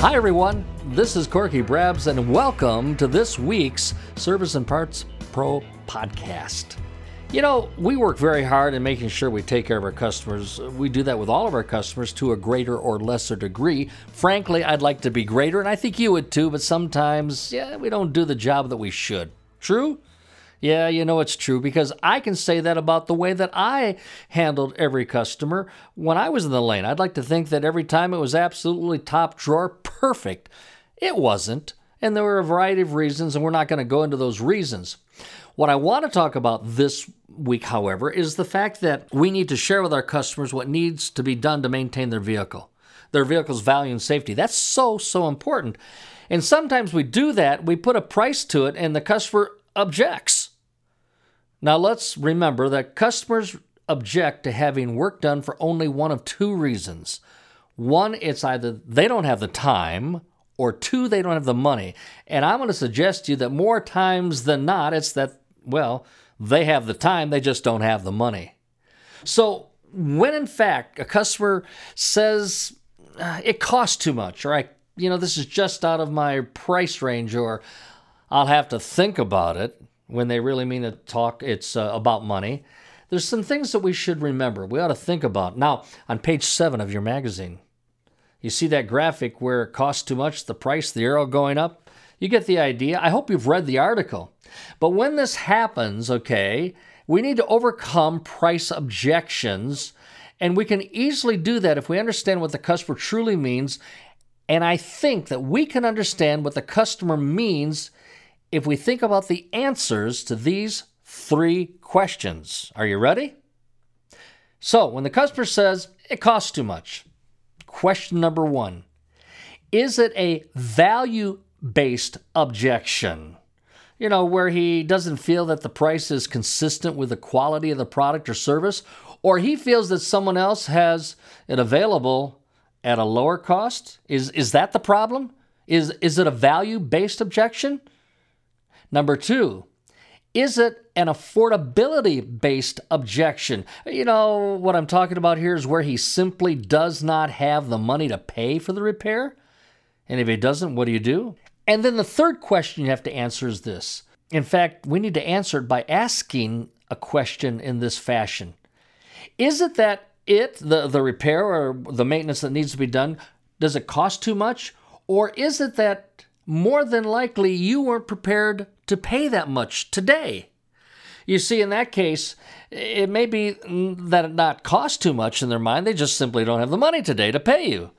Hi, everyone. This is Corky Brabs, and welcome to this week's Service and Parts Pro podcast. You know, we work very hard in making sure we take care of our customers. We do that with all of our customers to a greater or lesser degree. Frankly, I'd like to be greater, and I think you would too, but sometimes, yeah, we don't do the job that we should. True? Yeah, you know it's true because I can say that about the way that I handled every customer when I was in the lane. I'd like to think that every time it was absolutely top drawer perfect. It wasn't, and there were a variety of reasons, and we're not going to go into those reasons. What I want to talk about this week, however, is the fact that we need to share with our customers what needs to be done to maintain their vehicle, their vehicle's value and safety. That's so, so important. And sometimes we do that, we put a price to it, and the customer objects. Now, let's remember that customers object to having work done for only one of two reasons. One, it's either they don't have the time, or two, they don't have the money. And I'm going to suggest to you that more times than not, it's that, well, they have the time, they just don't have the money. So, when in fact a customer says uh, it costs too much, or I, you know, this is just out of my price range, or I'll have to think about it, when they really mean to talk, it's uh, about money. There's some things that we should remember. We ought to think about. Now, on page seven of your magazine, you see that graphic where it costs too much, the price, the arrow going up. You get the idea. I hope you've read the article. But when this happens, okay, we need to overcome price objections. And we can easily do that if we understand what the customer truly means. And I think that we can understand what the customer means if we think about the answers to these three questions. Are you ready? So, when the customer says it costs too much, question number one Is it a value based objection? You know, where he doesn't feel that the price is consistent with the quality of the product or service, or he feels that someone else has it available at a lower cost? Is, is that the problem? Is, is it a value based objection? Number two, is it an affordability based objection? You know, what I'm talking about here is where he simply does not have the money to pay for the repair. And if he doesn't, what do you do? And then the third question you have to answer is this. In fact, we need to answer it by asking a question in this fashion Is it that it, the, the repair or the maintenance that needs to be done, does it cost too much? Or is it that more than likely you weren't prepared to pay that much today. You see, in that case, it may be that it not cost too much in their mind, they just simply don't have the money today to pay you.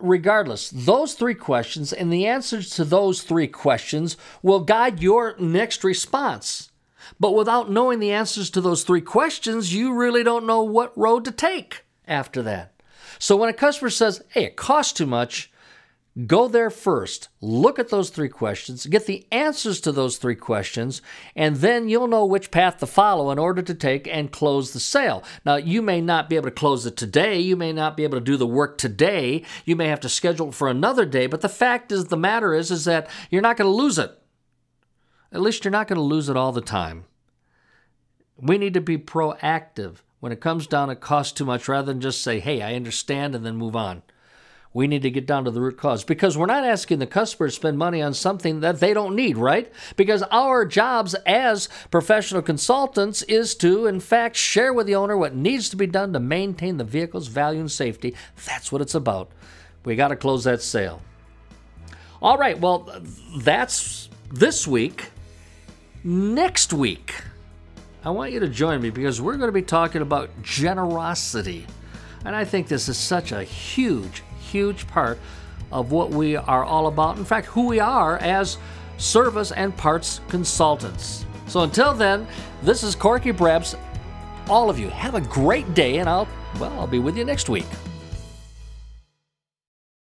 Regardless, those three questions and the answers to those three questions will guide your next response. But without knowing the answers to those three questions, you really don't know what road to take after that. So when a customer says, hey, it costs too much, Go there first, look at those three questions, get the answers to those three questions, and then you'll know which path to follow in order to take and close the sale. Now, you may not be able to close it today, you may not be able to do the work today, you may have to schedule it for another day, but the fact is the matter is is that you're not going to lose it. At least you're not going to lose it all the time. We need to be proactive when it comes down to cost too much rather than just say, "Hey, I understand" and then move on. We need to get down to the root cause because we're not asking the customer to spend money on something that they don't need, right? Because our jobs as professional consultants is to, in fact, share with the owner what needs to be done to maintain the vehicle's value and safety. That's what it's about. We got to close that sale. All right, well, that's this week. Next week, I want you to join me because we're going to be talking about generosity. And I think this is such a huge, huge part of what we are all about. In fact, who we are as service and parts consultants. So until then, this is Corky Brabs. All of you, have a great day, and I'll, well, I'll be with you next week.